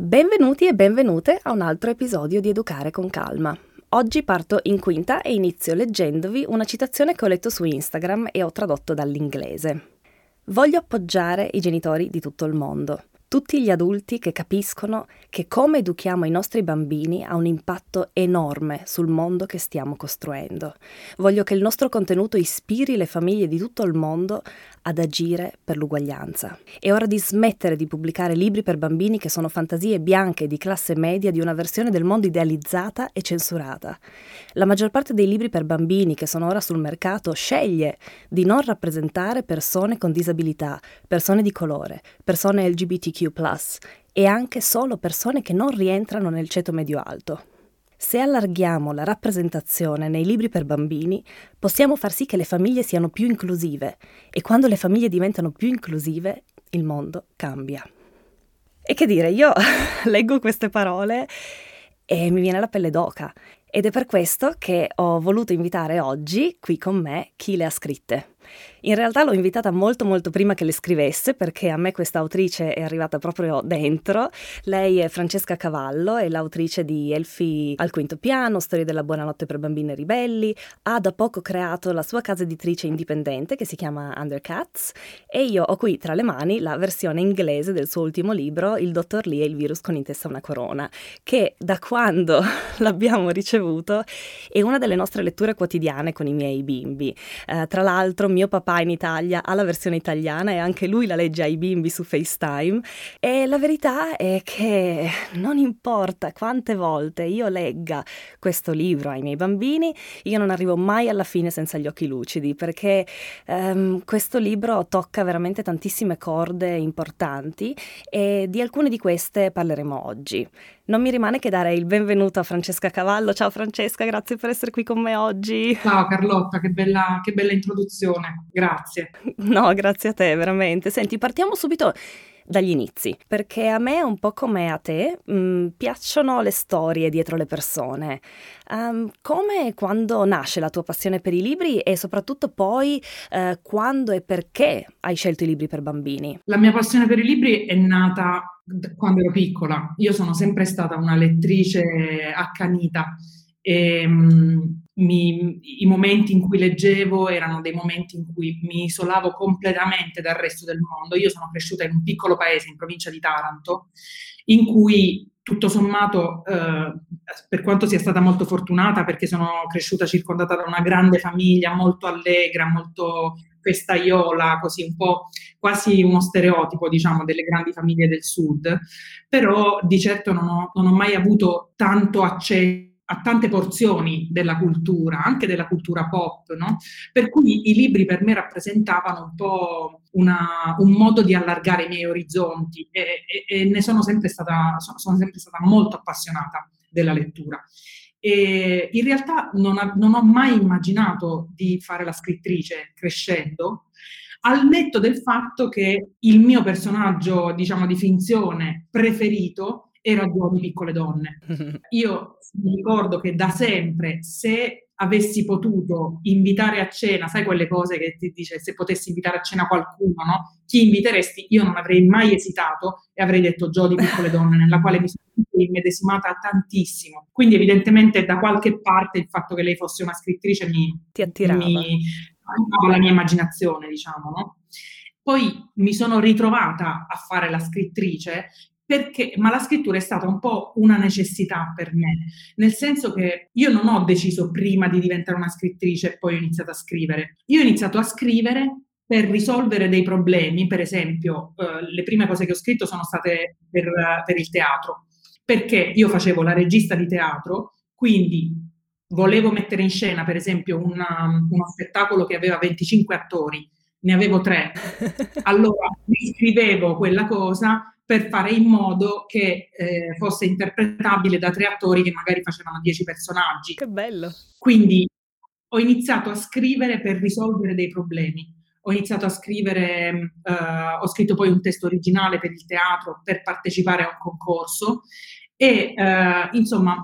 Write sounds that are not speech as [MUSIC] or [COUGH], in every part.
Benvenuti e benvenute a un altro episodio di Educare con Calma. Oggi parto in quinta e inizio leggendovi una citazione che ho letto su Instagram e ho tradotto dall'inglese. Voglio appoggiare i genitori di tutto il mondo tutti gli adulti che capiscono che come educhiamo i nostri bambini ha un impatto enorme sul mondo che stiamo costruendo. Voglio che il nostro contenuto ispiri le famiglie di tutto il mondo ad agire per l'uguaglianza. È ora di smettere di pubblicare libri per bambini che sono fantasie bianche di classe media di una versione del mondo idealizzata e censurata. La maggior parte dei libri per bambini che sono ora sul mercato sceglie di non rappresentare persone con disabilità, persone di colore, persone LGBTQ e anche solo persone che non rientrano nel ceto medio-alto. Se allarghiamo la rappresentazione nei libri per bambini, possiamo far sì che le famiglie siano più inclusive e quando le famiglie diventano più inclusive, il mondo cambia. E che dire, io [LAUGHS] leggo queste parole e mi viene la pelle d'oca ed è per questo che ho voluto invitare oggi qui con me chi le ha scritte. In realtà l'ho invitata molto molto prima che le scrivesse perché a me questa autrice è arrivata proprio dentro. Lei è Francesca Cavallo, è l'autrice di Elfi al quinto piano, Storie della buonanotte per bambine ribelli, ha da poco creato la sua casa editrice indipendente che si chiama Undercats e io ho qui tra le mani la versione inglese del suo ultimo libro Il dottor Lee e il virus con in testa una corona, che da quando [LAUGHS] l'abbiamo ricevuto è una delle nostre letture quotidiane con i miei bimbi. Uh, tra l'altro mio papà in Italia ha la versione italiana e anche lui la legge ai bimbi su FaceTime e la verità è che non importa quante volte io legga questo libro ai miei bambini, io non arrivo mai alla fine senza gli occhi lucidi perché um, questo libro tocca veramente tantissime corde importanti e di alcune di queste parleremo oggi. Non mi rimane che dare il benvenuto a Francesca Cavallo. Ciao Francesca, grazie per essere qui con me oggi. Ciao Carlotta, che bella, che bella introduzione, grazie. [LAUGHS] No, grazie a te, veramente. Senti, partiamo subito dagli inizi, perché a me, un po' come a te, mh, mm, piacciono le storie dietro le persone. Um, come quando nasce la tua passione per i libri e soprattutto poi uh, quando e perché hai scelto i libri per bambini? La mia passione per i libri è nata quando ero piccola. Io sono sempre stata una lettrice accanita e um, mi, i momenti in cui leggevo erano dei momenti in cui mi isolavo completamente dal resto del mondo. Io sono cresciuta in un piccolo paese in provincia di Taranto, in cui tutto sommato, eh, per quanto sia stata molto fortunata, perché sono cresciuta circondata da una grande famiglia molto allegra, molto festaiola, così un po' quasi uno stereotipo, diciamo, delle grandi famiglie del sud, però di certo non ho, non ho mai avuto tanto accesso a tante porzioni della cultura, anche della cultura pop, no? Per cui i libri per me rappresentavano un po' una, un modo di allargare i miei orizzonti e, e, e ne sono sempre, stata, sono, sono sempre stata molto appassionata della lettura. E in realtà non, ha, non ho mai immaginato di fare la scrittrice crescendo, al netto del fatto che il mio personaggio, diciamo, di finzione preferito era di piccole donne. [LAUGHS] Io mi ricordo che da sempre, se avessi potuto invitare a cena, sai quelle cose che ti dice se potessi invitare a cena qualcuno, no? Chi inviteresti? Io non avrei mai esitato e avrei detto Gio di piccole donne, nella quale mi sono immedesimata tantissimo. Quindi evidentemente da qualche parte il fatto che lei fosse una scrittrice mi, ti attirava. Mi, la mia immaginazione, diciamo, no? Poi mi sono ritrovata a fare la scrittrice perché, ma la scrittura è stata un po' una necessità per me, nel senso che io non ho deciso prima di diventare una scrittrice e poi ho iniziato a scrivere. Io ho iniziato a scrivere per risolvere dei problemi, per esempio, eh, le prime cose che ho scritto sono state per, per il teatro, perché io facevo la regista di teatro, quindi volevo mettere in scena, per esempio, una, uno spettacolo che aveva 25 attori, ne avevo tre. [LAUGHS] Allora scrivevo quella cosa per fare in modo che eh, fosse interpretabile da tre attori che magari facevano dieci personaggi. Che bello! Quindi ho iniziato a scrivere per risolvere dei problemi. Ho iniziato a scrivere, eh, ho scritto poi un testo originale per il teatro per partecipare a un concorso e eh, insomma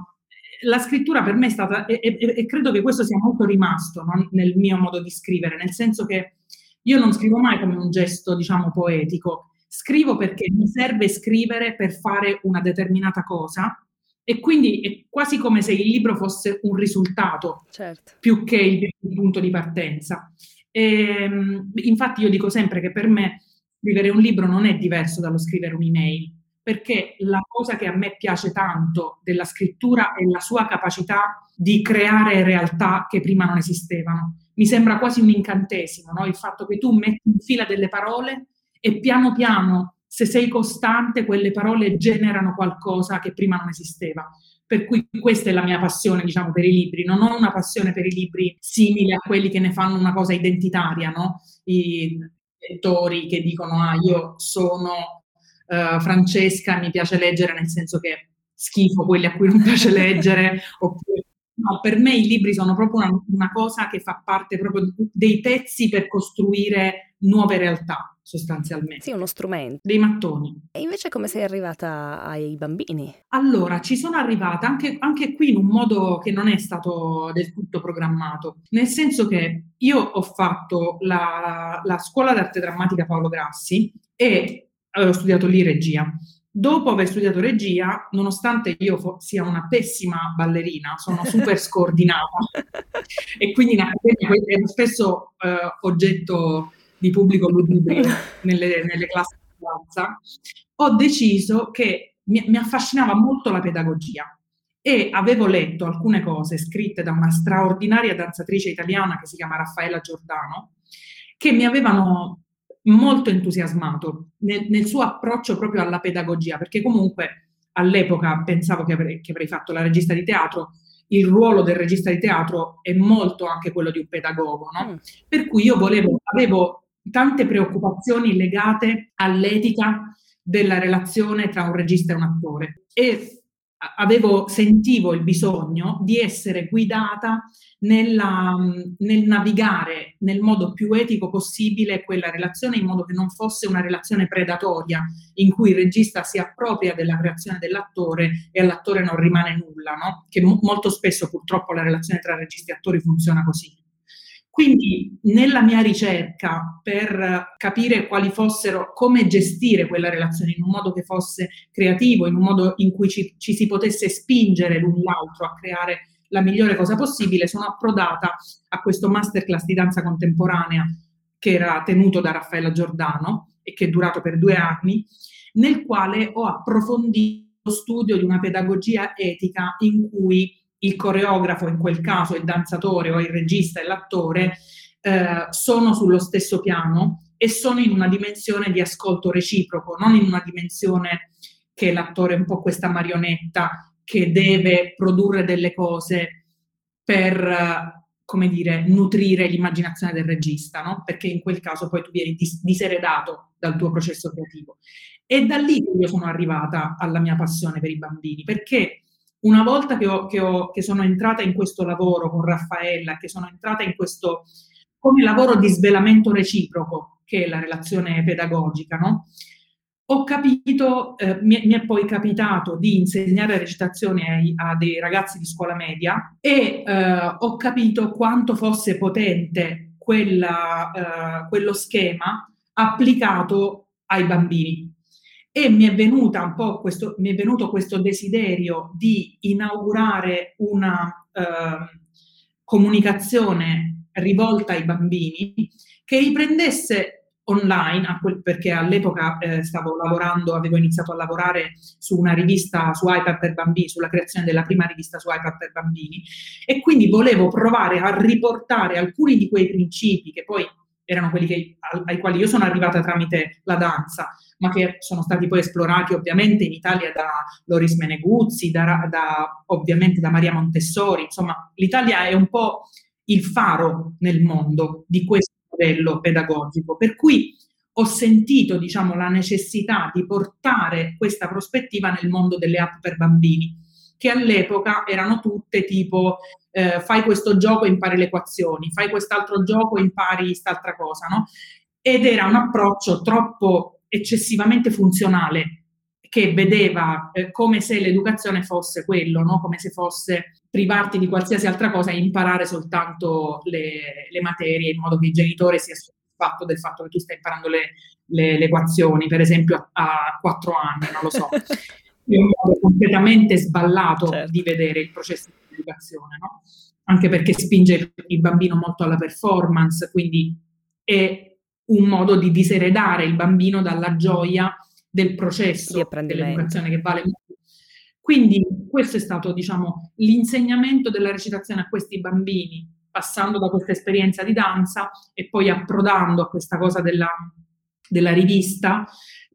la scrittura per me è stata, e, e, e credo che questo sia molto rimasto no? nel mio modo di scrivere, nel senso che io non scrivo mai come un gesto, diciamo, poetico, scrivo perché mi serve scrivere per fare una determinata cosa e quindi è quasi come se il libro fosse un risultato certo. più che il, punto di partenza. E, ehm, infatti io dico sempre che per me scrivere un libro non è diverso dallo scrivere un'email, perché la cosa che a me piace tanto della scrittura è la sua capacità di creare realtà che prima non esistevano. Mi sembra quasi un incantesimo, no? il fatto che tu metti in fila delle parole e piano piano, se sei costante, quelle parole generano qualcosa che prima non esisteva. Per cui questa è la mia passione, diciamo, per i libri. Non ho una passione per i libri simile a quelli che ne fanno una cosa identitaria, no? I lettori che dicono, ah, io sono uh, Francesca, mi piace leggere, nel senso che schifo quelli a cui non piace leggere, [LAUGHS] oppure No, per me i libri sono proprio una, una, cosa che fa parte proprio dei pezzi per costruire nuove realtà, sostanzialmente. Sì, uno strumento. Dei mattoni. E invece come sei arrivata ai bambini? Allora, ci sono arrivata anche, anche qui in un modo che non è stato del tutto programmato, nel senso che io ho fatto la, la scuola d'arte drammatica Paolo Grassi e avevo studiato lì regia. Dopo aver studiato regia, nonostante io sia una pessima ballerina, sono super scordinata [LAUGHS] e quindi in accademia spesso eh, oggetto di pubblico ludibrio [LAUGHS] nelle, nelle classi di danza, ho deciso che mi, mi affascinava molto la pedagogia e avevo letto alcune cose scritte da una straordinaria danzatrice italiana che si chiama Raffaella Giordano, che mi avevano molto entusiasmato nel, nel, suo approccio proprio alla pedagogia, perché comunque all'epoca pensavo che avrei, che avrei, fatto la regista di teatro, il ruolo del regista di teatro è molto anche quello di un pedagogo, no? Mm. Per cui io volevo, avevo tante preoccupazioni legate all'etica della relazione tra un regista e un attore e avevo, sentivo il bisogno di essere guidata nella, nel navigare nel modo più etico possibile quella relazione in modo che non fosse una relazione predatoria in cui il regista si appropria della creazione dell'attore e all'attore non rimane nulla, no? che mo- molto spesso purtroppo la relazione tra registi e attori funziona così. Quindi nella mia ricerca per capire quali fossero, come gestire quella relazione in un modo che fosse creativo, in un modo in cui ci, ci si potesse spingere l'un l'altro a creare la migliore cosa possibile, sono approdata a questo masterclass di danza contemporanea che era tenuto da Raffaella Giordano e che è durato per due anni, nel quale ho approfondito lo studio di una pedagogia etica in cui il coreografo, in quel caso il danzatore o il regista e l'attore, eh, sono sullo stesso piano e sono in una dimensione di ascolto reciproco, non in una dimensione che l'attore è un po' questa marionetta che deve produrre delle cose per, come dire, nutrire l'immaginazione del regista, no? Perché in quel caso poi tu vieni dis- diseredato dal tuo processo creativo. E da lì io sono arrivata alla mia passione per i bambini, perché una volta che, ho, che, ho, che sono entrata in questo lavoro con Raffaella, che sono entrata in questo come lavoro di svelamento reciproco, che è la relazione pedagogica, no? ho capito, eh, mi, mi, è poi capitato di insegnare recitazione ai, a dei ragazzi di scuola media e eh, ho capito quanto fosse potente quella, eh, quello schema applicato ai bambini. E mi è, venuta un po questo, mi è venuto questo desiderio di inaugurare una ehm, comunicazione rivolta ai bambini che riprendesse online, perché all'epoca eh, stavo lavorando, avevo iniziato a lavorare su una rivista su iPad per bambini, sulla creazione della prima rivista su iPad per bambini e quindi volevo provare a riportare alcuni di quei principi che poi erano quelli che, ai quali io sono arrivata tramite la danza, ma che sono stati poi esplorati ovviamente in Italia da Loris Meneguzzi, da, da, ovviamente da Maria Montessori, insomma l'Italia è un po' il faro nel mondo di questo modello pedagogico. Per cui ho sentito diciamo, la necessità di portare questa prospettiva nel mondo delle app per bambini, che all'epoca erano tutte tipo eh, fai questo gioco e impari le equazioni, fai quest'altro gioco e impari quest'altra cosa, no? Ed era un approccio troppo eccessivamente funzionale che vedeva eh, come se l'educazione fosse quello, no? come se fosse privarti di qualsiasi altra cosa e imparare soltanto le, le materie in modo che i genitori si fatto del fatto che tu stai imparando le, le, le equazioni, per esempio a quattro anni, non lo so. [LAUGHS] È un modo completamente sballato certo. di vedere il processo di educazione, no? anche perché spinge il bambino molto alla performance, quindi è un modo di diseredare il bambino dalla gioia del processo dell'educazione che vale molto. Quindi questo è stato, diciamo, l'insegnamento della recitazione a questi bambini, passando da questa esperienza di danza e poi approdando a questa cosa della, della rivista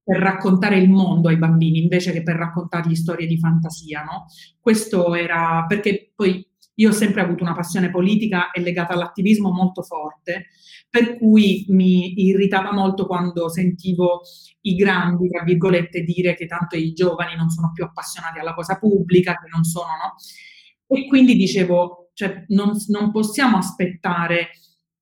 per raccontare il mondo ai bambini invece che per raccontargli storie di fantasia, no? Questo era perché poi io ho sempre avuto una passione politica e legata all'attivismo molto forte, per cui mi irritava molto quando sentivo i grandi, tra virgolette, dire che tanto i giovani non sono più appassionati alla cosa pubblica, che non sono, no? E quindi dicevo, cioè, non, non possiamo aspettare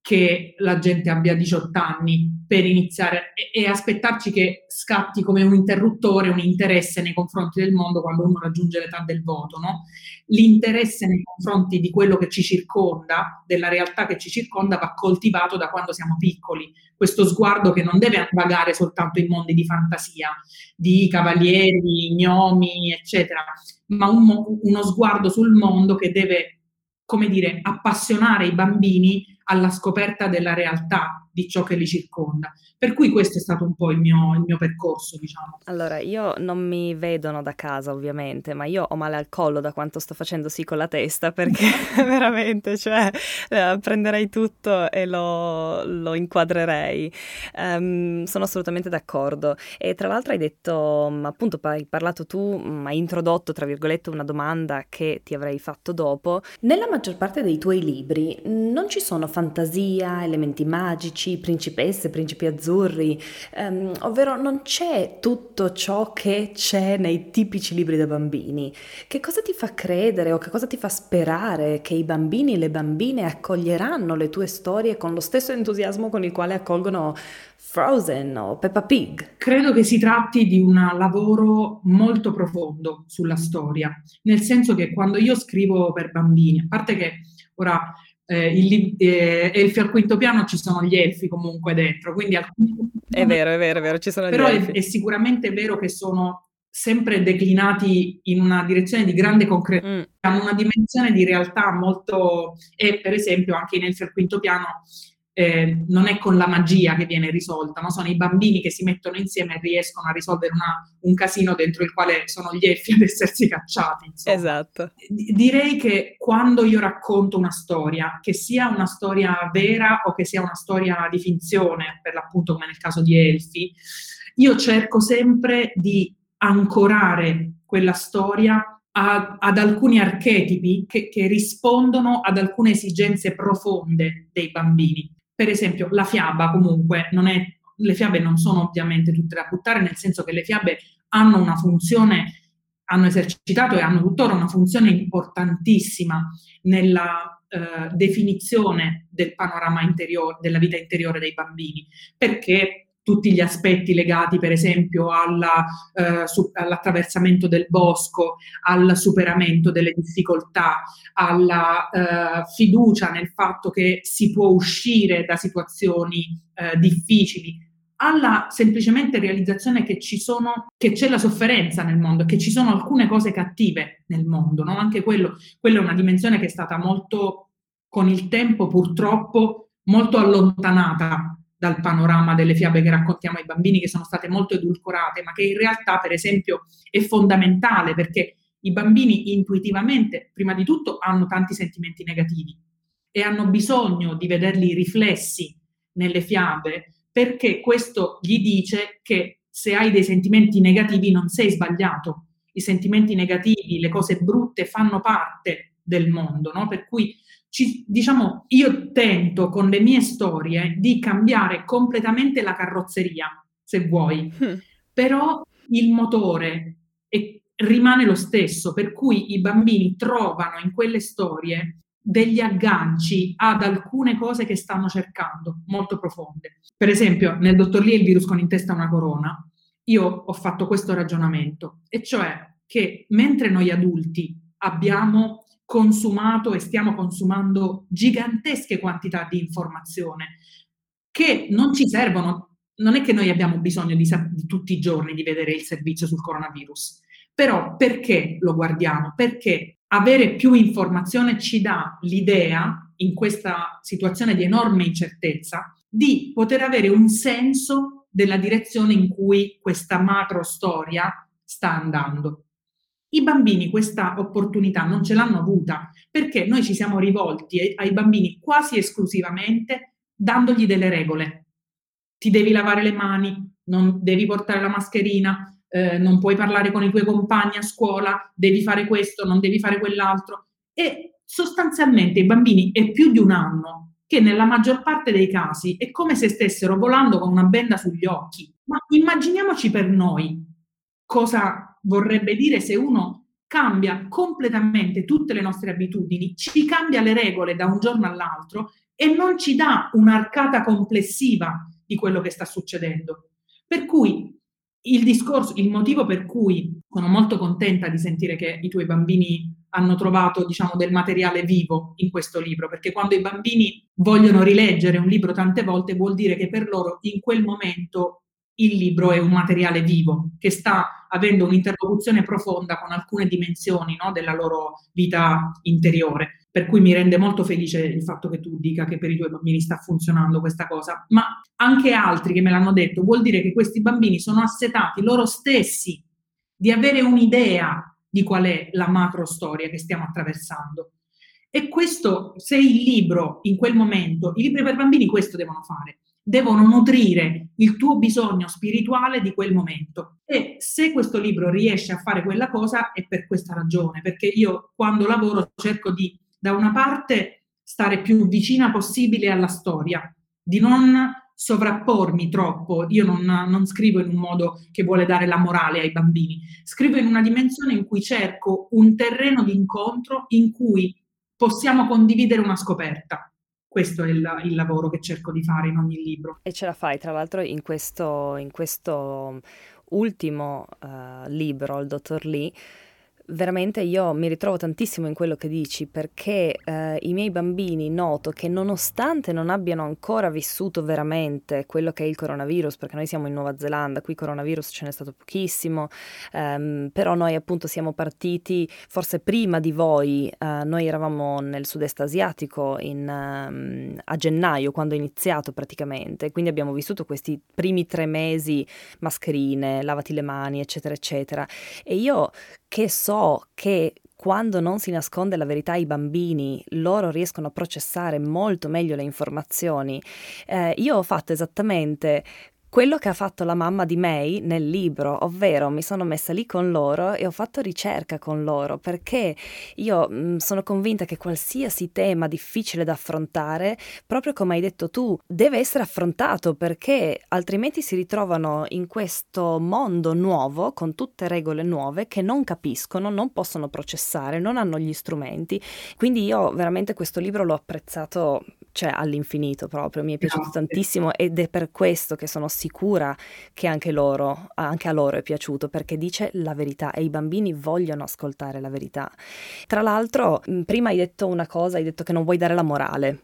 che la gente abbia 18 anni per iniziare e, e, aspettarci che scatti come un interruttore un interesse nei confronti del mondo quando uno raggiunge l'età del voto, no? L'interesse nei confronti di quello che ci circonda, della realtà che ci circonda, va coltivato da quando siamo piccoli. Questo sguardo che non deve vagare soltanto in mondi di fantasia, di cavalieri, gnomi, eccetera, ma un, uno sguardo sul mondo che deve, come dire, appassionare i bambini alla scoperta della realtà di ciò che li circonda. Per cui questo è stato un po' il mio, il mio, percorso, diciamo. Allora, io non mi vedono da casa, ovviamente, ma io ho male al collo da quanto sto facendo sì con la testa, perché [LAUGHS] [LAUGHS] veramente, cioè, eh, prenderei tutto e lo, lo inquadrerei. Um, sono assolutamente d'accordo. E tra l'altro hai detto, mm, appunto, hai parlato tu, mm, hai introdotto, tra virgolette, una domanda che ti avrei fatto dopo. Nella maggior parte dei tuoi libri non ci sono fantasia, elementi magici, principesse, principi azzurri, um, ovvero non c'è tutto ciò che c'è nei tipici libri da bambini. Che cosa ti fa credere o che cosa ti fa sperare che i bambini e le bambine accoglieranno le tue storie con lo stesso entusiasmo con il quale accolgono Frozen o Peppa Pig? Credo che si tratti di un lavoro molto profondo sulla storia, nel senso che quando io scrivo per bambini, a parte che ora eh, il, eh, Elfi al quinto piano ci sono gli elfi comunque dentro, quindi alcuni... È vero, è vero, è vero, ci sono però gli elfi. È, è, sicuramente vero che sono sempre declinati in una direzione di grande concretezza, mm. hanno una dimensione di realtà molto... e per esempio anche in Elfi al quinto piano eh, non è con la magia che viene risolta, no? sono i bambini che si mettono insieme e riescono a risolvere una, un casino dentro il quale sono gli elfi [LAUGHS] ad essersi cacciati. Insomma. Esatto. D- direi che quando io racconto una storia, che sia una storia vera o che sia una storia di finzione, per l'appunto come nel caso di Elfi, io cerco sempre di ancorare quella storia ad alcuni archetipi che, che, rispondono ad alcune esigenze profonde dei bambini per esempio, la fiaba comunque non è, le fiabe non sono ovviamente tutte da buttare, nel senso che le fiabe hanno una funzione, hanno esercitato e hanno tuttora una funzione importantissima nella eh, definizione del panorama interiore, della vita interiore dei bambini, perché tutti gli aspetti legati per esempio alla, eh, su, all'attraversamento del bosco, al superamento delle difficoltà, alla eh, fiducia nel fatto che si può uscire da situazioni eh, difficili, alla semplicemente realizzazione che, sono, che c'è la sofferenza nel mondo, che ci sono alcune cose cattive nel mondo, no? anche quello, quello è una dimensione che è stata molto, con il tempo purtroppo, molto allontanata dal panorama delle fiabe che raccontiamo ai bambini, che sono state molto edulcorate, ma che in realtà, per esempio, è fondamentale perché i bambini intuitivamente, prima di tutto, hanno tanti sentimenti negativi e hanno bisogno di vederli riflessi nelle fiabe perché questo gli dice che se hai dei sentimenti negativi non sei sbagliato. I sentimenti negativi, le cose brutte fanno parte del mondo, no? Per cui ci, diciamo, io tento con le mie storie di cambiare completamente la carrozzeria, se vuoi, mm. però il motore è, rimane lo stesso, per cui i bambini trovano in quelle storie degli agganci ad alcune cose che stanno cercando, molto profonde. Per esempio, nel dottor Lee il virus con in testa una corona, io ho fatto questo ragionamento, e cioè che mentre noi adulti abbiamo consumato e stiamo consumando gigantesche quantità di informazione che non ci servono. Non è che noi abbiamo bisogno di, di tutti i giorni di vedere il servizio sul coronavirus, però perché lo guardiamo? Perché avere più informazione ci dà l'idea, in questa situazione di enorme incertezza, di poter avere un senso della direzione in cui questa macro storia sta andando. I bambini questa opportunità non ce l'hanno avuta perché noi ci siamo rivolti ai bambini quasi esclusivamente dandogli delle regole. Ti devi lavare le mani, non devi portare la mascherina, eh, non puoi parlare con i tuoi compagni a scuola, devi fare questo, non devi fare quell'altro. E sostanzialmente i bambini è più di un anno che nella maggior parte dei casi è come se stessero volando con una benda sugli occhi. Ma immaginiamoci per noi cosa vorrebbe dire se uno cambia completamente tutte le nostre abitudini, ci cambia le regole da un giorno all'altro e non ci dà un'arcata complessiva di quello che sta succedendo. Per cui il discorso, il motivo per cui sono molto contenta di sentire che i tuoi bambini hanno trovato, diciamo, del materiale vivo in questo libro, perché quando i bambini vogliono rileggere un libro tante volte vuol dire che per loro in quel momento il libro è un materiale vivo che sta avendo un'interlocuzione profonda con alcune dimensioni no, della loro vita interiore. Per cui mi rende molto felice il fatto che tu dica che per i tuoi bambini sta funzionando questa cosa, ma anche altri che me l'hanno detto, vuol dire che questi bambini sono assetati loro stessi di avere un'idea di qual è la macro storia che stiamo attraversando. E questo, se il libro in quel momento, i libri per bambini questo devono fare, devono nutrire il tuo bisogno spirituale di quel momento. E se questo libro riesce a fare quella cosa è per questa ragione, perché io quando lavoro cerco di, da una parte, stare più vicina possibile alla storia, di non sovrappormi troppo. Io non, non, scrivo in un modo che vuole dare la morale ai bambini, scrivo in una dimensione in cui cerco un terreno di incontro in cui possiamo condividere una scoperta. Questo è il, il lavoro che cerco di fare in ogni libro. E ce la fai, tra l'altro, in questo, in questo ultimo uh, libro, il dottor Lee veramente io mi ritrovo tantissimo in quello che dici perché eh, i miei bambini noto che nonostante non abbiano ancora vissuto veramente quello che è il coronavirus, perché noi siamo in Nuova Zelanda, qui coronavirus ce n'è stato pochissimo, ehm, però noi appunto siamo partiti forse prima di voi, eh, noi eravamo nel sud-est asiatico in, um, a gennaio quando è iniziato praticamente, quindi abbiamo vissuto questi primi tre mesi mascherine, lavati le mani eccetera eccetera. E io che so che quando non si nasconde la verità ai bambini, loro riescono a processare molto meglio le informazioni. Eh, io ho fatto esattamente quello che ha fatto la mamma di May nel libro, ovvero mi sono messa lì con loro e ho fatto ricerca con loro perché io mh, mm, sono convinta che qualsiasi tema difficile da affrontare, proprio come hai detto tu, deve essere affrontato perché altrimenti si ritrovano in questo mondo nuovo con tutte regole nuove che non capiscono, non possono processare, non hanno gli strumenti. Quindi io veramente questo libro l'ho apprezzato cioè all'infinito proprio, mi è piaciuto Grazie. tantissimo ed è per questo che sono sicura che anche loro, anche a loro è piaciuto perché dice la verità e i bambini vogliono ascoltare la verità. Tra l'altro, prima hai detto una cosa, hai detto che non vuoi dare la morale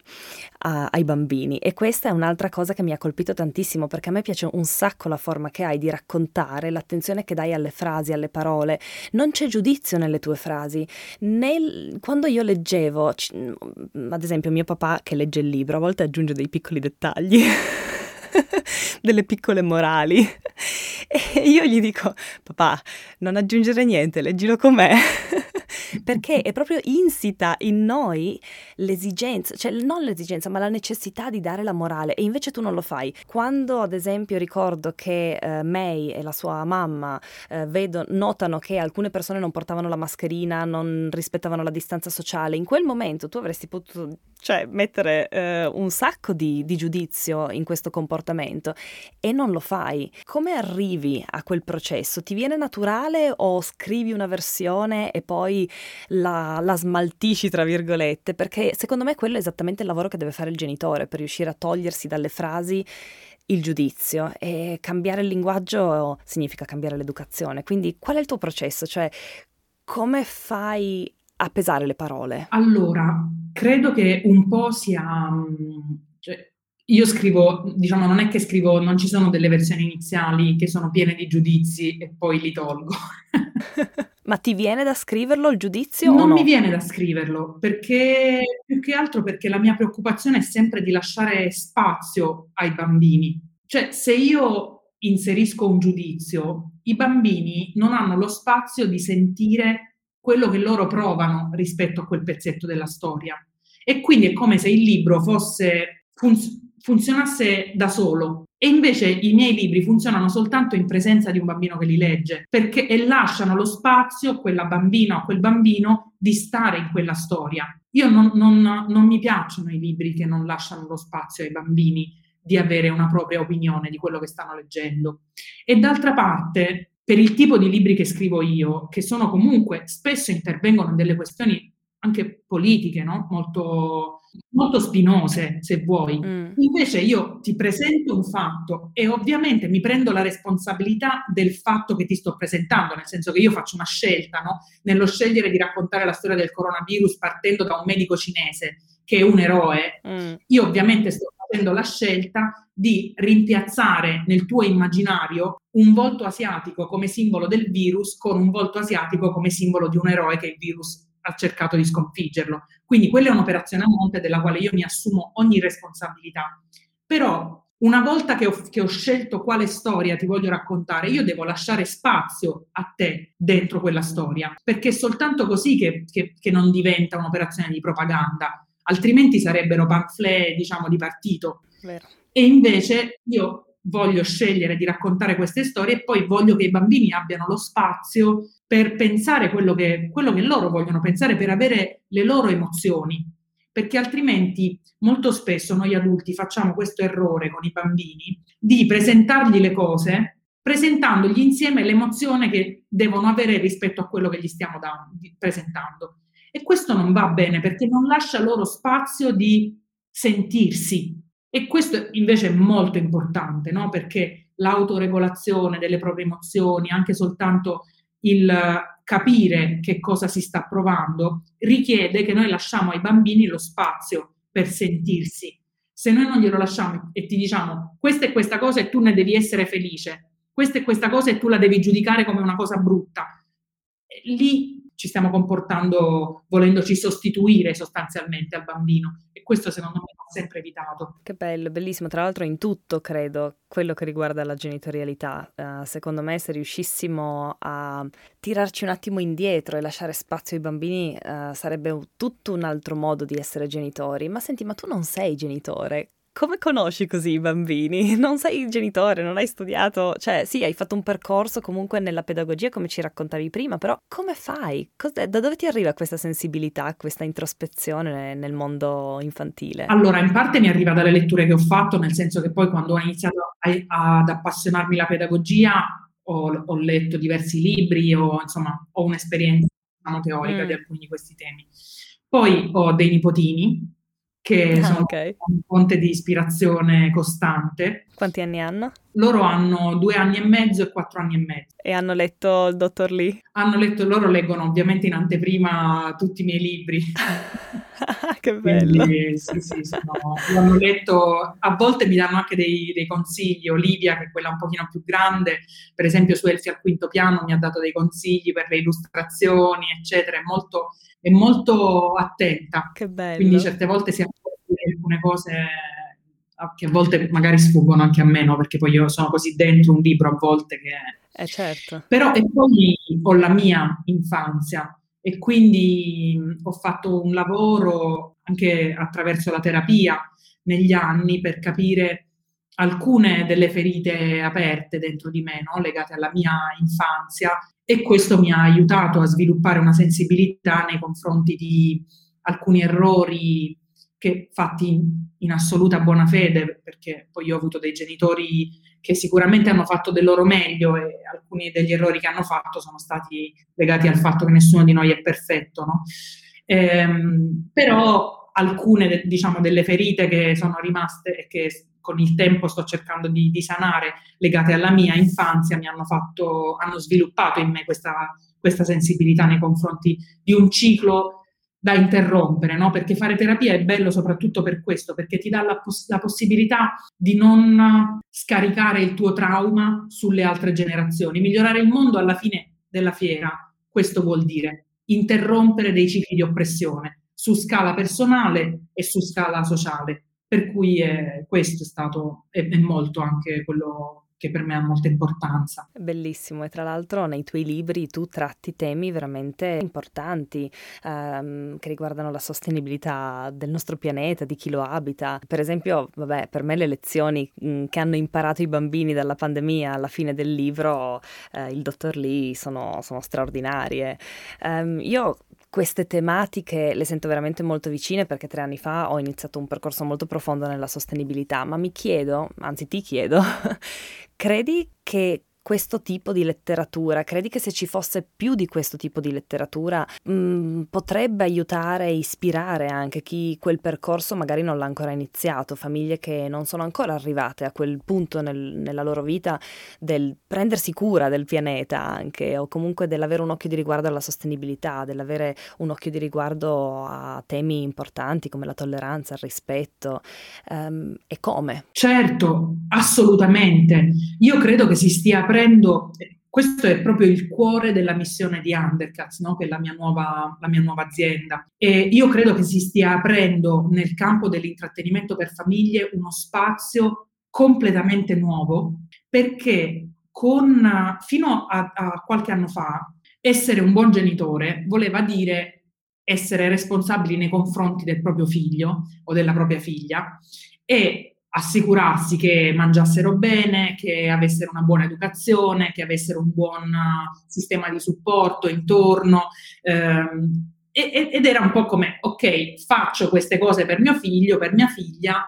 a, ai bambini e questa è un'altra cosa che mi ha colpito tantissimo perché a me piace un sacco la forma che hai di raccontare, l'attenzione che dai alle frasi, alle parole. Non c'è giudizio nelle tue frasi. Nel, quando io leggevo, ad esempio mio papà che legge il libro a volte aggiunge dei piccoli dettagli. [LAUGHS] delle piccole morali. [LAUGHS] E io gli dico, papà, non aggiungere niente, leggilo com'è. Perché è proprio insita in noi l'esigenza, cioè non l'esigenza, ma la necessità di dare la morale e invece tu non lo fai. Quando ad esempio ricordo che eh, May e la sua mamma eh, vedo, notano che alcune persone non portavano la mascherina, non rispettavano la distanza sociale, in quel momento tu avresti potuto cioè mettere eh, un sacco di, di, giudizio in questo comportamento e non lo fai. Come arrivi a quel processo? Ti viene naturale o scrivi una versione e poi la, la smaltisci, tra virgolette? Perché secondo me quello è esattamente il lavoro che deve fare il genitore per riuscire a togliersi dalle frasi il giudizio e cambiare il linguaggio significa cambiare l'educazione. Quindi qual è il tuo processo? Cioè come fai a pesare le parole? Allora, credo che un po' sia... Io scrivo, diciamo, non è che scrivo, non ci sono delle versioni iniziali che sono piene di giudizi e poi li tolgo. [LAUGHS] Ma ti viene da scriverlo il giudizio? Non no? mi viene da scriverlo perché più che altro perché la mia preoccupazione è sempre di lasciare spazio ai bambini. Cioè, se io inserisco un giudizio, i bambini non hanno lo spazio di sentire quello che loro provano rispetto a quel pezzetto della storia. E quindi è come se il libro fosse funzionale funzionasse da solo. E invece i miei libri funzionano soltanto in presenza di un bambino che li legge, perché e lasciano lo spazio a quella bambina o a quel bambino di stare in quella storia. Io non, non, non mi piacciono i libri che non lasciano lo spazio ai bambini di avere una propria opinione di quello che stanno leggendo. E d'altra parte, per il tipo di libri che scrivo io, che sono comunque spesso intervengono in delle questioni anche politiche, no? molto, molto spinose, se vuoi. Mm. Invece io ti presento un fatto e ovviamente mi prendo la responsabilità del fatto che ti sto presentando, nel senso che io faccio una scelta, no? nello scegliere di raccontare la storia del coronavirus partendo da un medico cinese che è un eroe, mm. io ovviamente sto facendo la scelta di rimpiazzare nel tuo immaginario un volto asiatico come simbolo del virus con un volto asiatico come simbolo di un eroe che il virus ha cercato di sconfiggerlo. Quindi quella è un'operazione a monte della quale io mi assumo ogni responsabilità. Però una volta che ho, che ho, scelto quale storia ti voglio raccontare, io devo lasciare spazio a te dentro quella storia, perché è soltanto così che, che, che non diventa un'operazione di propaganda, altrimenti sarebbero pamphlet, diciamo, di partito. Vero. E invece io voglio scegliere di raccontare queste storie e poi voglio che i bambini abbiano lo spazio per pensare quello che, quello che loro vogliono pensare, per avere le loro emozioni. Perché altrimenti molto spesso noi adulti facciamo questo errore con i bambini di presentargli le cose presentandogli insieme l'emozione che devono avere rispetto a quello che gli stiamo da, presentando. E questo non va bene perché non lascia loro spazio di sentirsi. E questo invece è molto importante, no? perché l'autoregolazione delle proprie emozioni, anche soltanto il capire che cosa si sta provando, richiede che noi lasciamo ai bambini lo spazio per sentirsi. Se noi non glielo lasciamo e ti diciamo questa è questa cosa e tu ne devi essere felice, questa è questa cosa e tu la devi giudicare come una cosa brutta, lì ci stiamo comportando volendoci sostituire sostanzialmente al bambino e questo secondo me va sempre evitato. Che bello, bellissimo, tra l'altro in tutto credo quello che riguarda la genitorialità. Uh, secondo me se riuscissimo a tirarci un attimo indietro e lasciare spazio ai bambini uh, sarebbe tutto un altro modo di essere genitori. Ma senti, ma tu non sei genitore, come conosci così i bambini? [LAUGHS] Non sei il genitore, non hai studiato, cioè sì, hai fatto un percorso comunque nella pedagogia come ci raccontavi prima, però come fai? Cos'è? Da dove ti arriva questa sensibilità, questa introspezione nel mondo infantile? Allora, in parte mi arriva dalle letture che ho fatto, nel senso che poi quando ho iniziato a, ad appassionarmi la pedagogia ho, ho, letto diversi libri, o insomma ho un'esperienza diciamo, teorica mm. di alcuni di questi temi. Poi ho dei nipotini che ah, sono okay. una fonte di ispirazione costante. Quanti anni hanno? Loro hanno due anni e mezzo e quattro anni e mezzo. E hanno letto il dottor Lee? Hanno letto, loro leggono ovviamente in anteprima tutti i miei libri. [LAUGHS] che bello! Quindi, sì, sì, sono, hanno letto, a volte mi danno anche dei, dei, consigli, Olivia che è quella un pochino più grande, per esempio su Elfi al quinto piano mi ha dato dei consigli per le illustrazioni, eccetera, è molto, è molto attenta. Che bello! Quindi certe volte si accorge alcune cose che a volte magari sfuggono anche a me, no? perché poi io sono così dentro un libro a volte che... Eh certo. Però e poi ho la mia infanzia e quindi ho fatto un lavoro anche attraverso la terapia negli anni per capire alcune delle ferite aperte dentro di me, no? legate alla mia infanzia e questo mi ha aiutato a sviluppare una sensibilità nei confronti di alcuni errori che fatti in, in, assoluta buona fede, perché poi io ho avuto dei genitori che sicuramente hanno fatto del loro meglio e alcuni degli errori che hanno fatto sono stati legati al fatto che nessuno di noi è perfetto, no? ehm, però alcune diciamo, delle ferite che sono rimaste e che con il tempo sto cercando di, di sanare legate alla mia infanzia mi hanno, fatto, hanno sviluppato in me questa, questa sensibilità nei confronti di un ciclo da interrompere, no? perché fare terapia è bello soprattutto per questo, perché ti dà la, poss- la, possibilità di non scaricare il tuo trauma sulle altre generazioni. Migliorare il mondo alla fine della fiera, questo vuol dire interrompere dei cicli di oppressione su scala personale e su scala sociale. Per cui eh, questo è stato, è, è molto anche quello che per me ha molta importanza. Bellissimo e tra l'altro nei tuoi libri tu tratti temi veramente importanti ehm, che riguardano la sostenibilità del nostro pianeta, di chi lo abita. Per esempio, vabbè, per me le lezioni mh, mm, che hanno imparato i bambini dalla pandemia alla fine del libro, eh, il dottor Lee, sono, sono straordinarie. Um, io queste tematiche le sento veramente molto vicine perché tre anni fa ho iniziato un percorso molto profondo nella sostenibilità, ma mi chiedo, anzi ti chiedo, [LAUGHS] credi che questo tipo di letteratura? Credi che se ci fosse più di questo tipo di letteratura mh, mm, potrebbe aiutare e ispirare anche chi quel percorso magari non l'ha ancora iniziato, famiglie che non sono ancora arrivate a quel punto nel, nella loro vita del prendersi cura del pianeta anche o comunque dell'avere un occhio di riguardo alla sostenibilità, dell'avere un occhio di riguardo a temi importanti come la tolleranza, il rispetto um, e come? Certo, assolutamente. Io credo che si stia aprendo aprendo, questo è proprio il cuore della missione di Undercuts, no? che è la mia, nuova, la mia nuova azienda. E io credo che si stia aprendo nel campo dell'intrattenimento per famiglie uno spazio completamente nuovo, perché con, fino a, a qualche anno fa essere un buon genitore voleva dire essere responsabili nei confronti del proprio figlio o della propria figlia e assicurarsi che mangiassero bene, che avessero una buona educazione, che avessero un buon sistema di supporto intorno. Ehm, ed era un po' come, ok, faccio queste cose per mio figlio, per mia figlia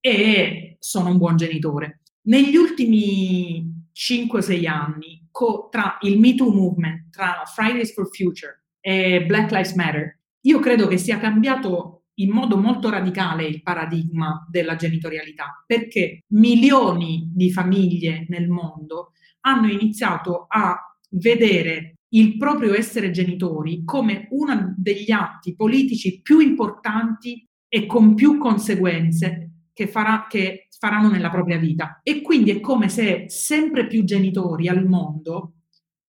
e sono un buon genitore. Negli ultimi 5-6 anni, co- tra il Me Too Movement, tra Fridays for Future e Black Lives Matter, io credo che sia cambiato in modo molto radicale il paradigma della genitorialità, perché milioni di famiglie nel mondo hanno iniziato a vedere il proprio essere genitori come uno degli atti politici più importanti e con più conseguenze che, farà, che faranno nella propria vita. E quindi è come se sempre più genitori al mondo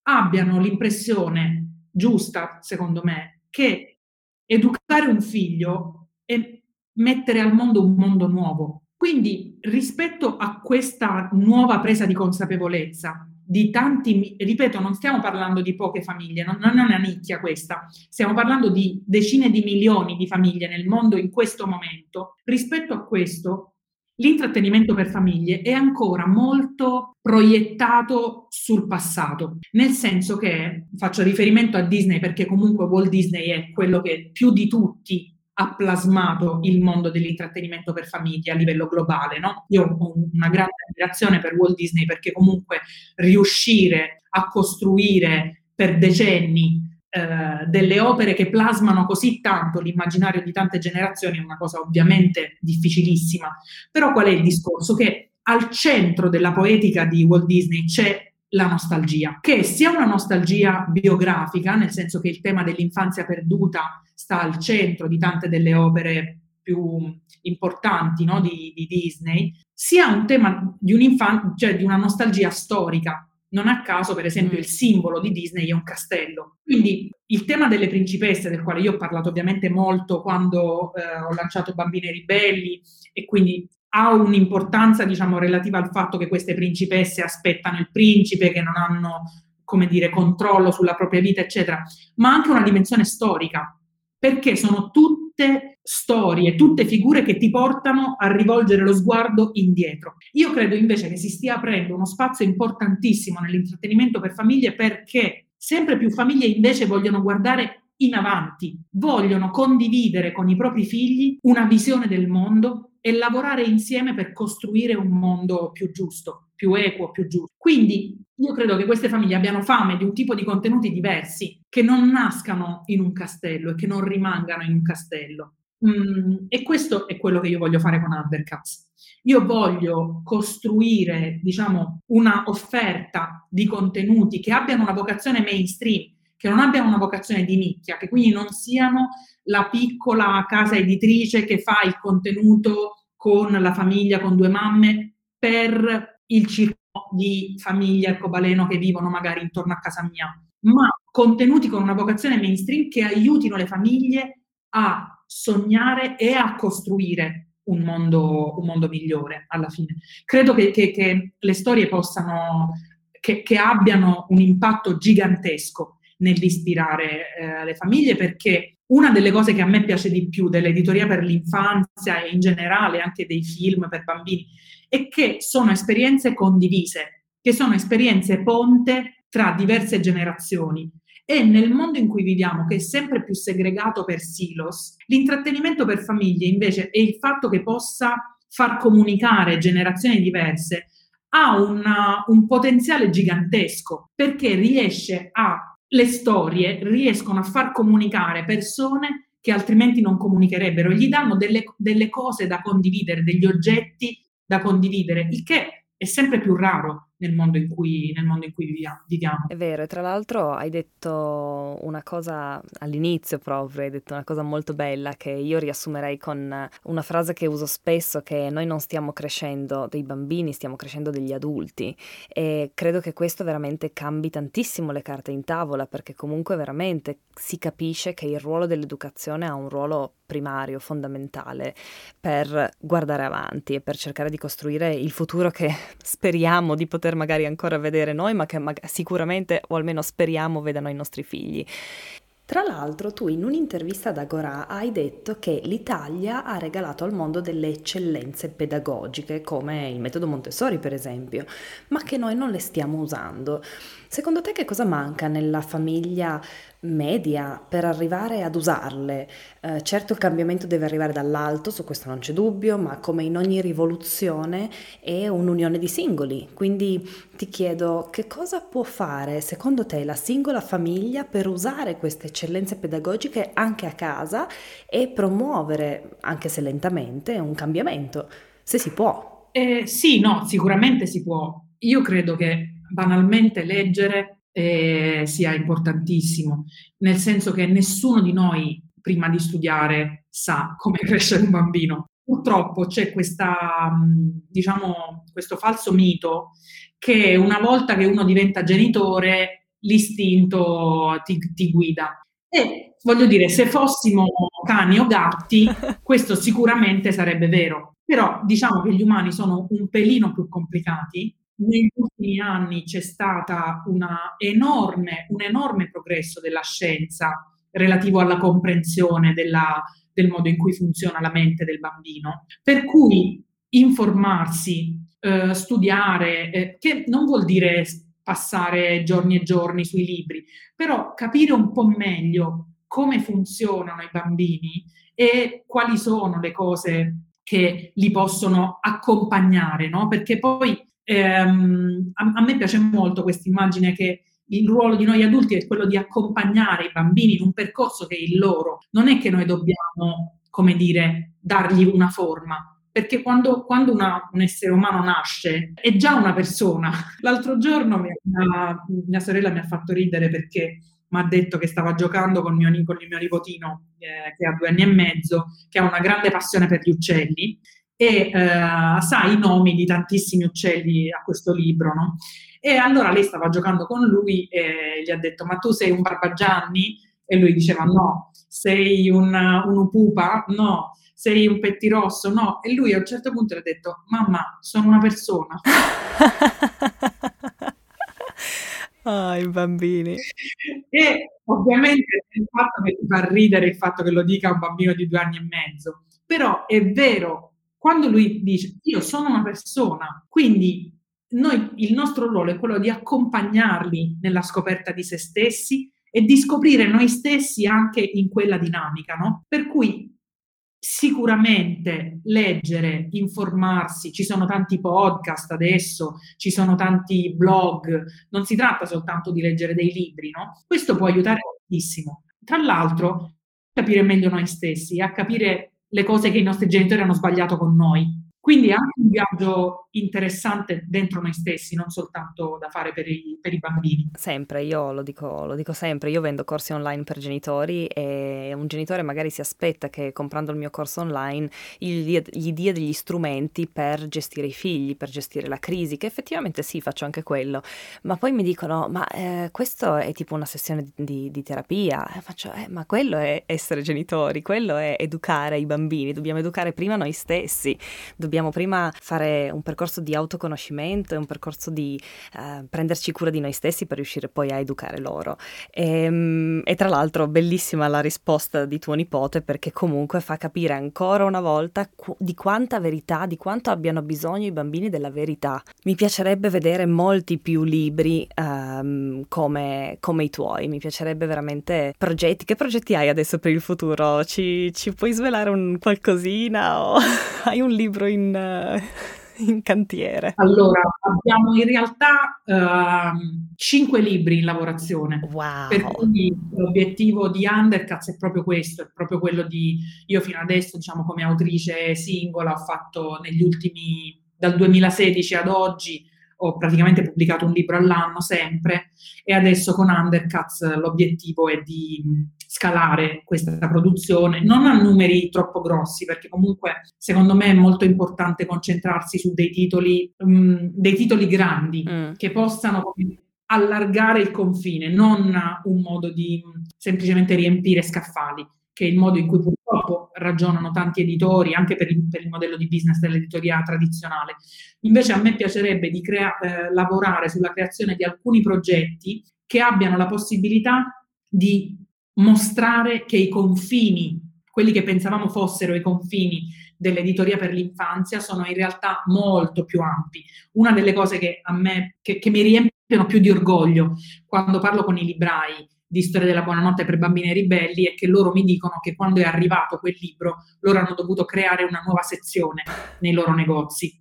abbiano l'impressione giusta, secondo me, che educare un figlio e mettere al mondo un mondo nuovo. Quindi rispetto a questa nuova presa di consapevolezza di tanti, ripeto, non stiamo parlando di poche famiglie, non, non è una nicchia questa, stiamo parlando di decine di milioni di famiglie nel mondo in questo momento. Rispetto a questo, l'intrattenimento per famiglie è ancora molto proiettato sul passato, nel senso che faccio riferimento a Disney perché comunque Walt Disney è quello che più di tutti ha plasmato il mondo dell'intrattenimento per famiglie a livello globale. No? Io ho una grande ammirazione per Walt Disney perché comunque riuscire a costruire per decenni eh, delle opere che plasmano così tanto l'immaginario di tante generazioni è una cosa ovviamente difficilissima. Però qual è il discorso? Che al centro della poetica di Walt Disney c'è la nostalgia, che sia una nostalgia biografica, nel senso che il tema dell'infanzia perduta sta al centro di tante delle opere più importanti no, di, di, Disney, sia un tema di, un cioè di una nostalgia storica. Non a caso, per esempio, il simbolo di Disney è un castello. Quindi il tema delle principesse, del quale io ho parlato ovviamente molto quando eh, ho lanciato Bambine Ribelli, e quindi ha un'importanza, diciamo, relativa al fatto che queste principesse aspettano il principe, che non hanno, come dire, controllo sulla propria vita, eccetera, ma anche una dimensione storica, perché sono tutte storie, tutte figure che ti portano a rivolgere lo sguardo indietro. Io credo invece che si stia aprendo uno spazio importantissimo nell'intrattenimento per famiglie perché sempre più famiglie invece vogliono guardare in avanti, vogliono condividere con i propri figli una visione del mondo e lavorare insieme per costruire un mondo più giusto, più equo, più giusto. Quindi io credo che queste famiglie abbiano fame di un tipo di contenuti diversi, che non nascano in un castello e che non rimangano in un castello. Mm, e questo è quello che io voglio fare con Undercuts. Io voglio costruire, diciamo, una offerta di contenuti che abbiano una vocazione mainstream, che non abbiano una vocazione di nicchia, che quindi non siano la piccola casa editrice che fa il contenuto con la famiglia, con due mamme, per il circo di famiglie arcobaleno che vivono magari intorno a casa mia, ma contenuti con una vocazione mainstream che aiutino le famiglie a sognare e a costruire un mondo, un mondo migliore alla fine. Credo che, che, che le storie possano, che, che, abbiano un impatto gigantesco nell'ispirare eh, le famiglie perché una delle cose che a me piace di più dell'editoria per l'infanzia e in generale anche dei film per bambini è che sono esperienze condivise, che sono esperienze ponte tra diverse generazioni. E nel mondo in cui viviamo, che è sempre più segregato per silos, l'intrattenimento per famiglie invece è il fatto che possa far comunicare generazioni diverse ha una, un potenziale gigantesco perché riesce a le storie riescono a far comunicare persone che altrimenti non comunicherebbero, gli danno delle, delle cose da condividere, degli oggetti da condividere, il che è sempre più raro nel mondo in cui, mondo in cui viviamo. È vero, e tra l'altro hai detto una cosa all'inizio proprio, hai detto una cosa molto bella che io riassumerei con una frase che uso spesso, che noi non stiamo crescendo dei bambini, stiamo crescendo degli adulti e credo che questo veramente cambi tantissimo le carte in tavola perché comunque veramente si capisce che il ruolo dell'educazione ha un ruolo primario, fondamentale per guardare avanti e per cercare di costruire il futuro che [LAUGHS] speriamo di poter magari ancora vedere noi, ma che mag- sicuramente, o almeno speriamo, vedano i nostri figli. Tra l'altro tu in un'intervista ad Agora hai detto che l'Italia ha regalato al mondo delle eccellenze pedagogiche, come il metodo Montessori per esempio, ma che noi non le stiamo usando. Secondo te che cosa manca nella famiglia media per arrivare ad usarle? Eh, certo il cambiamento deve arrivare dall'alto, su questo non c'è dubbio, ma come in ogni rivoluzione è un'unione di singoli. Quindi ti chiedo che cosa può fare secondo te la singola famiglia per usare queste eccellenze pedagogiche anche a casa e promuovere, anche se lentamente, un cambiamento, se si può. Eh, sì, no, sicuramente si può. Io credo che banalmente leggere eh, sia importantissimo, nel senso che nessuno di noi prima di studiare sa come [LAUGHS] crescere un bambino. Purtroppo c'è questa, diciamo, questo falso mito che una volta che uno diventa genitore l'istinto ti, ti guida. E voglio dire, se fossimo cani o gatti, [LAUGHS] questo sicuramente sarebbe vero. Però diciamo che gli umani sono un pelino più complicati negli ultimi anni c'è stato un enorme progresso della scienza relativo alla comprensione della, del modo in cui funziona la mente del bambino, per cui informarsi, eh, studiare, eh, che non vuol dire passare giorni e giorni sui libri, però capire un po' meglio come funzionano i bambini e quali sono le cose che li possono accompagnare, no? Perché poi ehm, a, a, me piace molto questa immagine che il ruolo di noi adulti è quello di accompagnare i bambini in un percorso che è il loro. Non è che noi dobbiamo, come dire, dargli una forma, perché quando, quando una, un essere umano nasce è già una persona. [LAUGHS] L'altro giorno mia, mia sorella mi ha fatto ridere perché mi ha detto che stava giocando con, mio, con il mio nipotino eh, che ha due anni e mezzo, che ha una grande passione per gli uccelli e eh, sa i nomi di tantissimi uccelli a questo libro, no? E allora lei stava giocando con lui e gli ha detto, ma tu sei un barbagianni? E lui diceva, no. Sei un, un upupa? No. Sei un pettirosso? No. E lui a un certo punto le ha detto, mamma, sono una persona. [LAUGHS] Ah, i bambini. E ovviamente il fatto che ti fa ridere il fatto che lo dica un bambino di due anni e mezzo, però è vero quando lui dice io sono una persona, quindi noi, il nostro ruolo è quello di accompagnarli nella scoperta di se stessi e di scoprire noi stessi anche in quella dinamica, no? Per cui sicuramente leggere, informarsi, ci sono tanti podcast adesso, ci sono tanti blog, non si tratta soltanto di leggere dei libri, no? Questo può aiutare moltissimo. Tra l'altro, capire meglio noi stessi, a capire le cose che i nostri genitori hanno sbagliato con noi. Quindi è anche un viaggio interessante dentro noi stessi, non soltanto da fare per i, per i bambini. Sempre, io lo dico, lo dico, sempre, io vendo corsi online per genitori e un genitore magari si aspetta che comprando il mio corso online gli, gli dia degli strumenti per gestire i figli, per gestire la crisi, che effettivamente sì, faccio anche quello, ma poi mi dicono, ma eh, questo è tipo una sessione di, di terapia, e faccio, eh, ma quello è essere genitori, quello è educare i bambini, dobbiamo educare prima noi stessi, dobbiamo dobbiamo prima fare un percorso di autoconoscimento un percorso di uh, prenderci cura di noi stessi per riuscire poi a educare loro. E, um, e, tra l'altro bellissima la risposta di tuo nipote perché comunque fa capire ancora una volta qu- di quanta verità, di quanto abbiano bisogno i bambini della verità. Mi piacerebbe vedere molti più libri um, come, come, i tuoi, mi piacerebbe veramente progetti. Che progetti hai adesso per il futuro? Ci, ci puoi svelare un qualcosina o [LAUGHS] hai un libro in in, eh, [LAUGHS] in cantiere? Allora, abbiamo in realtà uh, cinque libri in lavorazione. Wow. Per cui l'obiettivo di Undercuts è proprio questo, è proprio quello di io fino adesso, diciamo, come autrice singola, ho fatto negli ultimi dal 2016 ad oggi ho praticamente pubblicato un libro all'anno sempre e adesso con Undercuts l'obiettivo è di scalare questa produzione, non a numeri troppo grossi, perché comunque secondo me è molto importante concentrarsi su dei titoli, um, dei titoli grandi mm. che possano allargare il confine, non un modo di semplicemente riempire scaffali che è il modo in cui purtroppo ragionano tanti editori, anche per il, per il modello di business dell'editoria tradizionale. Invece a me piacerebbe di crea- eh, lavorare sulla creazione di alcuni progetti che abbiano la possibilità di mostrare che i confini, quelli che pensavamo fossero i confini dell'editoria per l'infanzia, sono in realtà molto più ampi. Una delle cose che a me, che, che mi riempiono più di orgoglio quando parlo con i librai di Storia della Buonanotte per bambini ribelli è che loro mi dicono che quando è arrivato quel libro loro hanno dovuto creare una nuova sezione nei loro negozi.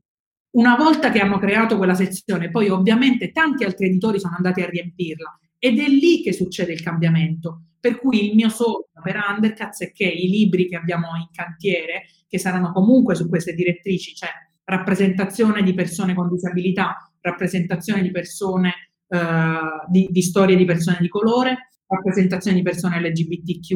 Una volta che hanno creato quella sezione, poi ovviamente tanti altri editori sono andati a riempirla ed è lì che succede il cambiamento. Per cui il mio sogno per Undercats è che i libri che abbiamo in cantiere, che saranno comunque su queste direttrici, cioè rappresentazione di persone con disabilità, rappresentazione di persone, eh, di, di storie di persone di colore, rappresentazione di persone LGBTQ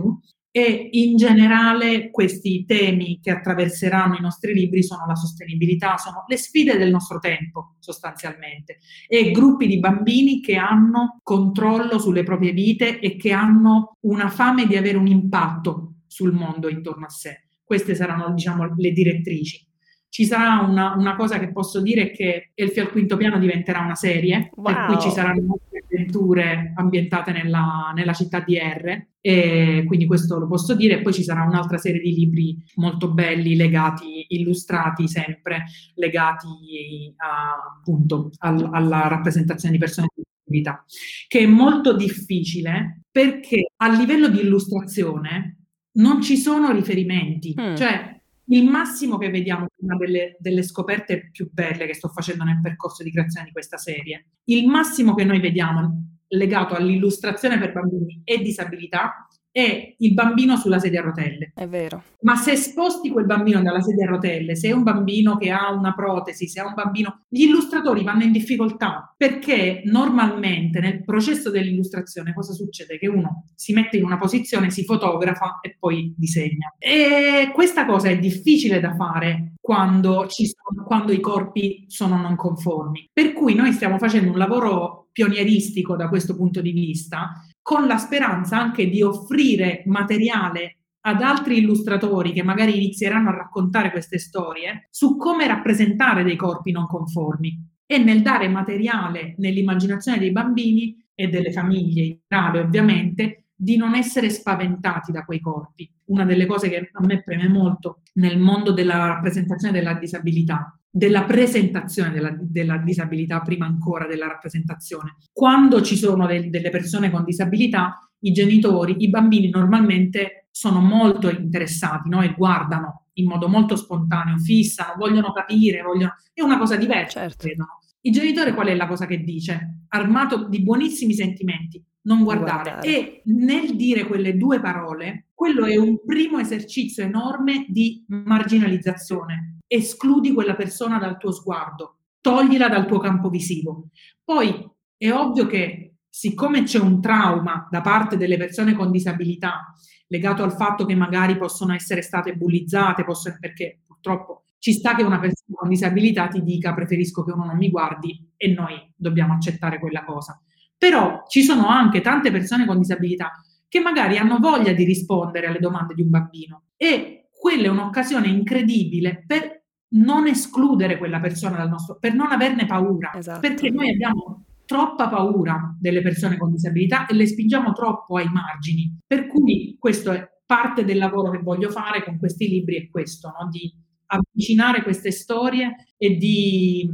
e in generale questi temi che attraverseranno i nostri libri sono la sostenibilità, sono le sfide del nostro tempo sostanzialmente e gruppi di bambini che hanno controllo sulle proprie vite e che hanno una fame di avere un impatto sul mondo intorno a sé. Queste saranno diciamo le direttrici. Ci sarà una, una cosa che posso dire che Elfie al quinto piano diventerà una serie, wow. per cui ci saranno molte avventure ambientate nella, nella città di R, e quindi questo lo posso dire. Poi ci sarà un'altra serie di libri molto belli, legati, illustrati sempre, legati a, appunto al, alla rappresentazione di persone con disabilità, che è molto difficile perché a livello di illustrazione non ci sono riferimenti, mm. cioè il massimo che vediamo, una delle, delle, scoperte più belle che sto facendo nel percorso di creazione di questa serie, il massimo che noi vediamo legato all'illustrazione per bambini e disabilità è il bambino sulla sedia a rotelle. È vero. Ma se sposti quel bambino dalla sedia a rotelle, se è un bambino che ha una protesi, se è un bambino, gli illustratori vanno in difficoltà perché normalmente nel processo dell'illustrazione cosa succede? Che uno si mette in una posizione, si fotografa e poi disegna. E questa cosa è difficile da fare quando, sono, quando i corpi sono non conformi. Per cui noi stiamo facendo un lavoro pionieristico da questo punto di vista con la speranza anche di offrire materiale ad altri illustratori che magari inizieranno a raccontare queste storie su come rappresentare dei corpi non conformi e nel dare materiale nell'immaginazione dei bambini e delle famiglie in generale ovviamente di non essere spaventati da quei corpi. Una delle cose che a me preme molto nel mondo della rappresentazione della disabilità della presentazione della, della, disabilità prima ancora della rappresentazione. Quando ci sono de, delle persone con disabilità, i genitori, i bambini normalmente sono molto interessati no? e guardano in modo molto spontaneo, fissano, vogliono capire, vogliono... è una cosa diversa, certo. credono. Il genitore qual è la cosa che dice? Armato di buonissimi sentimenti, non guardare. guardare. E nel dire quelle due parole, quello è un primo esercizio enorme di marginalizzazione escludi quella persona dal tuo sguardo, toglila dal tuo campo visivo. Poi è ovvio che siccome c'è un trauma da parte delle persone con disabilità legato al fatto che magari possono essere state bullizzate, possono, perché purtroppo ci sta che una persona con disabilità ti dica preferisco che uno non mi guardi e noi dobbiamo accettare quella cosa. Però ci sono anche tante persone con disabilità che magari hanno voglia di rispondere alle domande di un bambino e quella è un'occasione incredibile per non escludere quella persona dal nostro, per non averne paura, esatto. perché noi abbiamo troppa paura delle persone con disabilità e le spingiamo troppo ai margini. Per cui questo è parte del lavoro che voglio fare con questi libri, è questo, no? di avvicinare queste storie e di,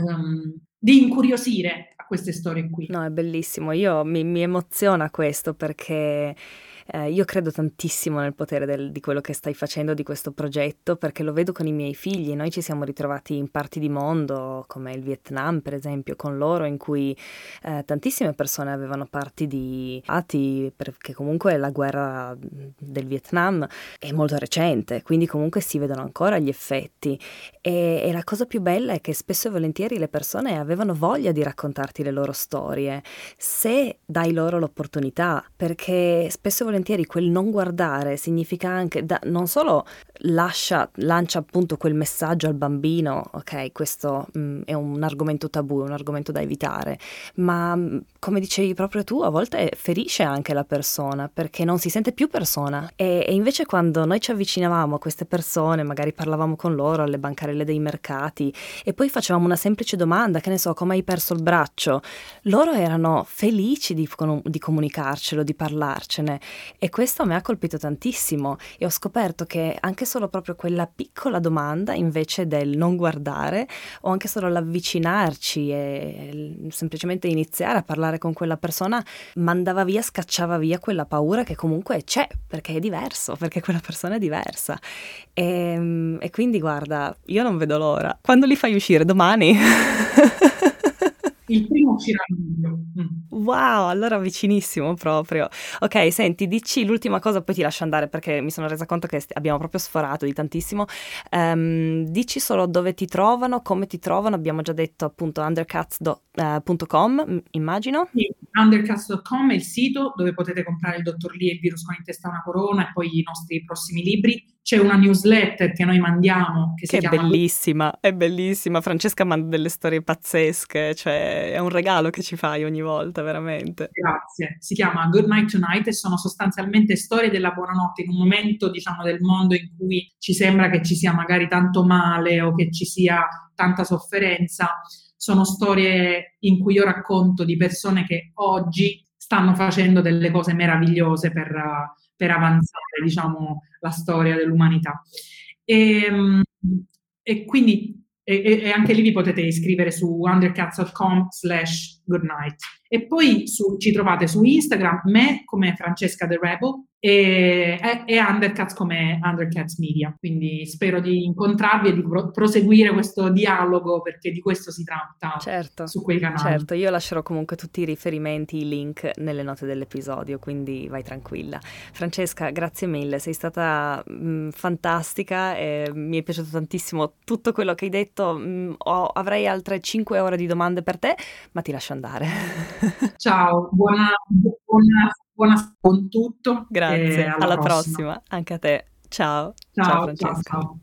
um, di incuriosire queste storie qui. No, è bellissimo. Io mi, mi emoziona questo perché eh, io credo tantissimo nel potere del, di quello che stai facendo, di questo progetto, perché lo vedo con i miei figli. Noi ci siamo ritrovati in parti di mondo, come il Vietnam, per esempio, con loro, in cui eh, tantissime persone avevano parti di atti, perché comunque la guerra del Vietnam è molto recente, quindi comunque si vedono ancora gli effetti. E, e la cosa più bella è che spesso e volentieri le persone avevano voglia di raccontarti le loro storie, se dai loro l'opportunità, perché spesso e volentieri quel non guardare significa anche da, non solo lascia, lancia appunto quel messaggio al bambino, ok, questo mh, mm, è un argomento tabù, è un argomento da evitare, ma mm, come dicevi proprio tu, a volte ferisce anche la persona perché non si sente più persona. E, e invece quando noi ci avvicinavamo a queste persone, magari parlavamo con loro alle bancarelle dei mercati e poi facevamo una semplice domanda, che ne so, come hai perso il braccio, loro erano felici di, di comunicarcelo, di parlarcene e questo mi ha colpito tantissimo e ho scoperto che anche solo proprio quella piccola domanda, invece del non guardare, o anche solo l'avvicinarci e semplicemente iniziare a parlare con quella persona, mandava via, scacciava via quella paura che comunque c'è, perché è diverso, perché quella persona è diversa. E, ehm, e quindi guarda, io non vedo l'ora. Quando li fai uscire? Domani? [LAUGHS] Il primo uscirà a luglio. Wow, allora vicinissimo proprio. Ok, senti, dici l'ultima cosa, poi ti lascio andare perché mi sono resa conto che abbiamo proprio sforato di tantissimo. Um, dici solo dove ti trovano, come ti trovano. Abbiamo già detto appunto undercats.com, eh, immagino. Sì, undercats.com è il sito dove potete comprare il dottor Lee e il virus con in testa una corona e poi i nostri prossimi libri c'è una newsletter che noi mandiamo che, che è chiama... bellissima, è bellissima. Francesca manda delle storie pazzesche, cioè è un regalo che ci fai ogni volta, veramente. Grazie. Si chiama Good Night Tonight e sono sostanzialmente storie della buonanotte in un momento, diciamo, del mondo in cui ci sembra che ci sia magari tanto male o che ci sia tanta sofferenza. Sono storie in cui io racconto di persone che oggi stanno facendo delle cose meravigliose per per avanzare, diciamo, la storia dell'umanità. E, ehm, e quindi e, e, anche lì vi potete iscrivere su undercats.com slash goodnight. E poi su, ci trovate su Instagram me come Francesca The Rebel e, e, Undercats come Undercats Media. Quindi spero di incontrarvi e di pro- proseguire questo dialogo perché di questo si tratta certo, su quei canali. Certo, io lascerò comunque tutti i riferimenti, i link nelle note dell'episodio, quindi vai tranquilla. Francesca, grazie mille, sei stata mh, mm, fantastica e mi è piaciuto tantissimo tutto quello che hai detto. Mh, mm, ho, avrei altre 5 ore di domande per te, ma ti lascio andare. [LAUGHS] Ciao, buona, buona buona con tutto. Grazie, alla, alla prossima. prossima. Anche a te. Ciao. Ciao, ciao Francesca. Ciao, ciao.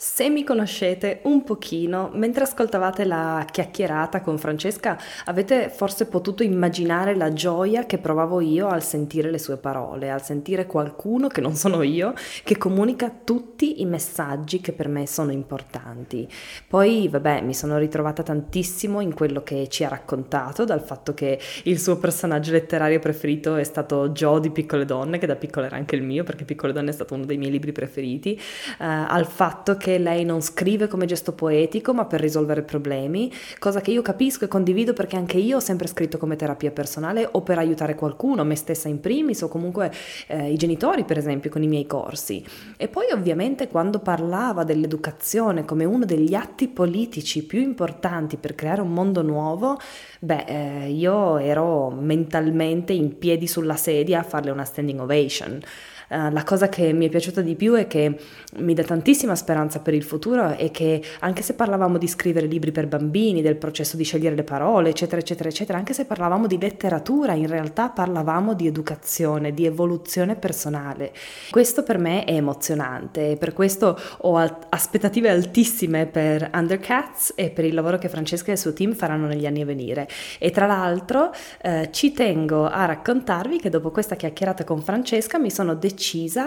Se mi conoscete un pochino, mentre ascoltavate la chiacchierata con Francesca, avete forse potuto immaginare la gioia che provavo io al sentire le sue parole, al sentire qualcuno che non sono io, che comunica tutti i messaggi che per me sono importanti. Poi, vabbè, mi sono ritrovata tantissimo in quello che ci ha raccontato, dal fatto che il suo personaggio letterario preferito è stato Joe di Piccole Donne, che da piccola era anche il mio, perché Piccole Donne è stato uno dei miei libri preferiti, eh, al fatto che che lei non scrive come gesto poetico ma per risolvere problemi, cosa che io capisco e condivido perché anche io ho sempre scritto come terapia personale o per aiutare qualcuno, me stessa in primis o comunque eh, i genitori per esempio con i miei corsi. E poi ovviamente quando parlava dell'educazione come uno degli atti politici più importanti per creare un mondo nuovo, beh, eh, io ero mentalmente in piedi sulla sedia a farle una standing ovation. Uh, la cosa che mi è piaciuta di più è che mi dà tantissima speranza per il futuro è che anche se parlavamo di scrivere libri per bambini, del processo di scegliere le parole, eccetera, eccetera, eccetera, anche se parlavamo di letteratura, in realtà parlavamo di educazione, di evoluzione personale. Questo per me è emozionante e per questo ho aspettative altissime per Undercats e per il lavoro che Francesca e il suo team faranno negli anni a venire. E tra l'altro eh, ci tengo a raccontarvi che dopo questa chiacchierata con Francesca mi sono decisa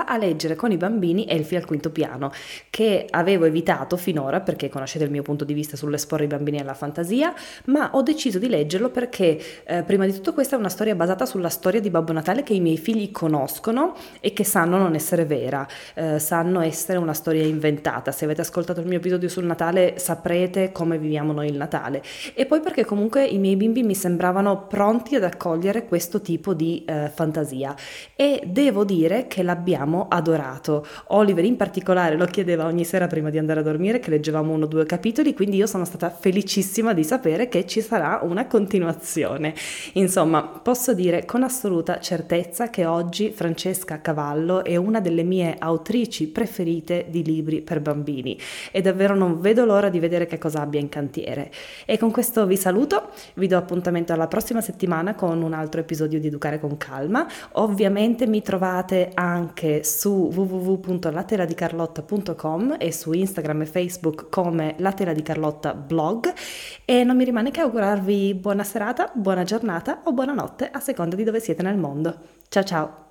a leggere con i bambini Elfi al quinto piano, che avevo evitato finora perché conoscete il mio punto di vista sull'esporre i bambini alla fantasia, ma ho deciso di leggerlo perché eh, prima di tutto questa è una storia basata sulla storia di Babbo Natale che i miei figli conoscono e che sanno non essere vera, eh, sanno essere una storia inventata. Se avete ascoltato il mio episodio sul Natale saprete come viviamo noi il Natale. E poi perché comunque i miei bimbi mi sembravano pronti ad accogliere questo tipo di eh, fantasia e devo dire che l'abbiamo adorato. Oliver in particolare lo chiedeva ogni sera prima di andare a dormire che leggevamo uno o due capitoli, quindi io sono stata felicissima di sapere che ci sarà una continuazione. Insomma, posso dire con assoluta certezza che oggi Francesca Cavallo è una delle mie autrici preferite di libri per bambini e davvero non vedo l'ora di vedere che cosa abbia in cantiere. E con questo vi saluto, vi do appuntamento alla prossima settimana con un altro episodio di Educare con Calma. Ovviamente mi trovate anche su www.lateradicarlotta.com e su Instagram e Facebook come Latera di Carlotta blog e non mi rimane che augurarvi buona serata, buona giornata o buonanotte a seconda di dove siete nel mondo. Ciao ciao!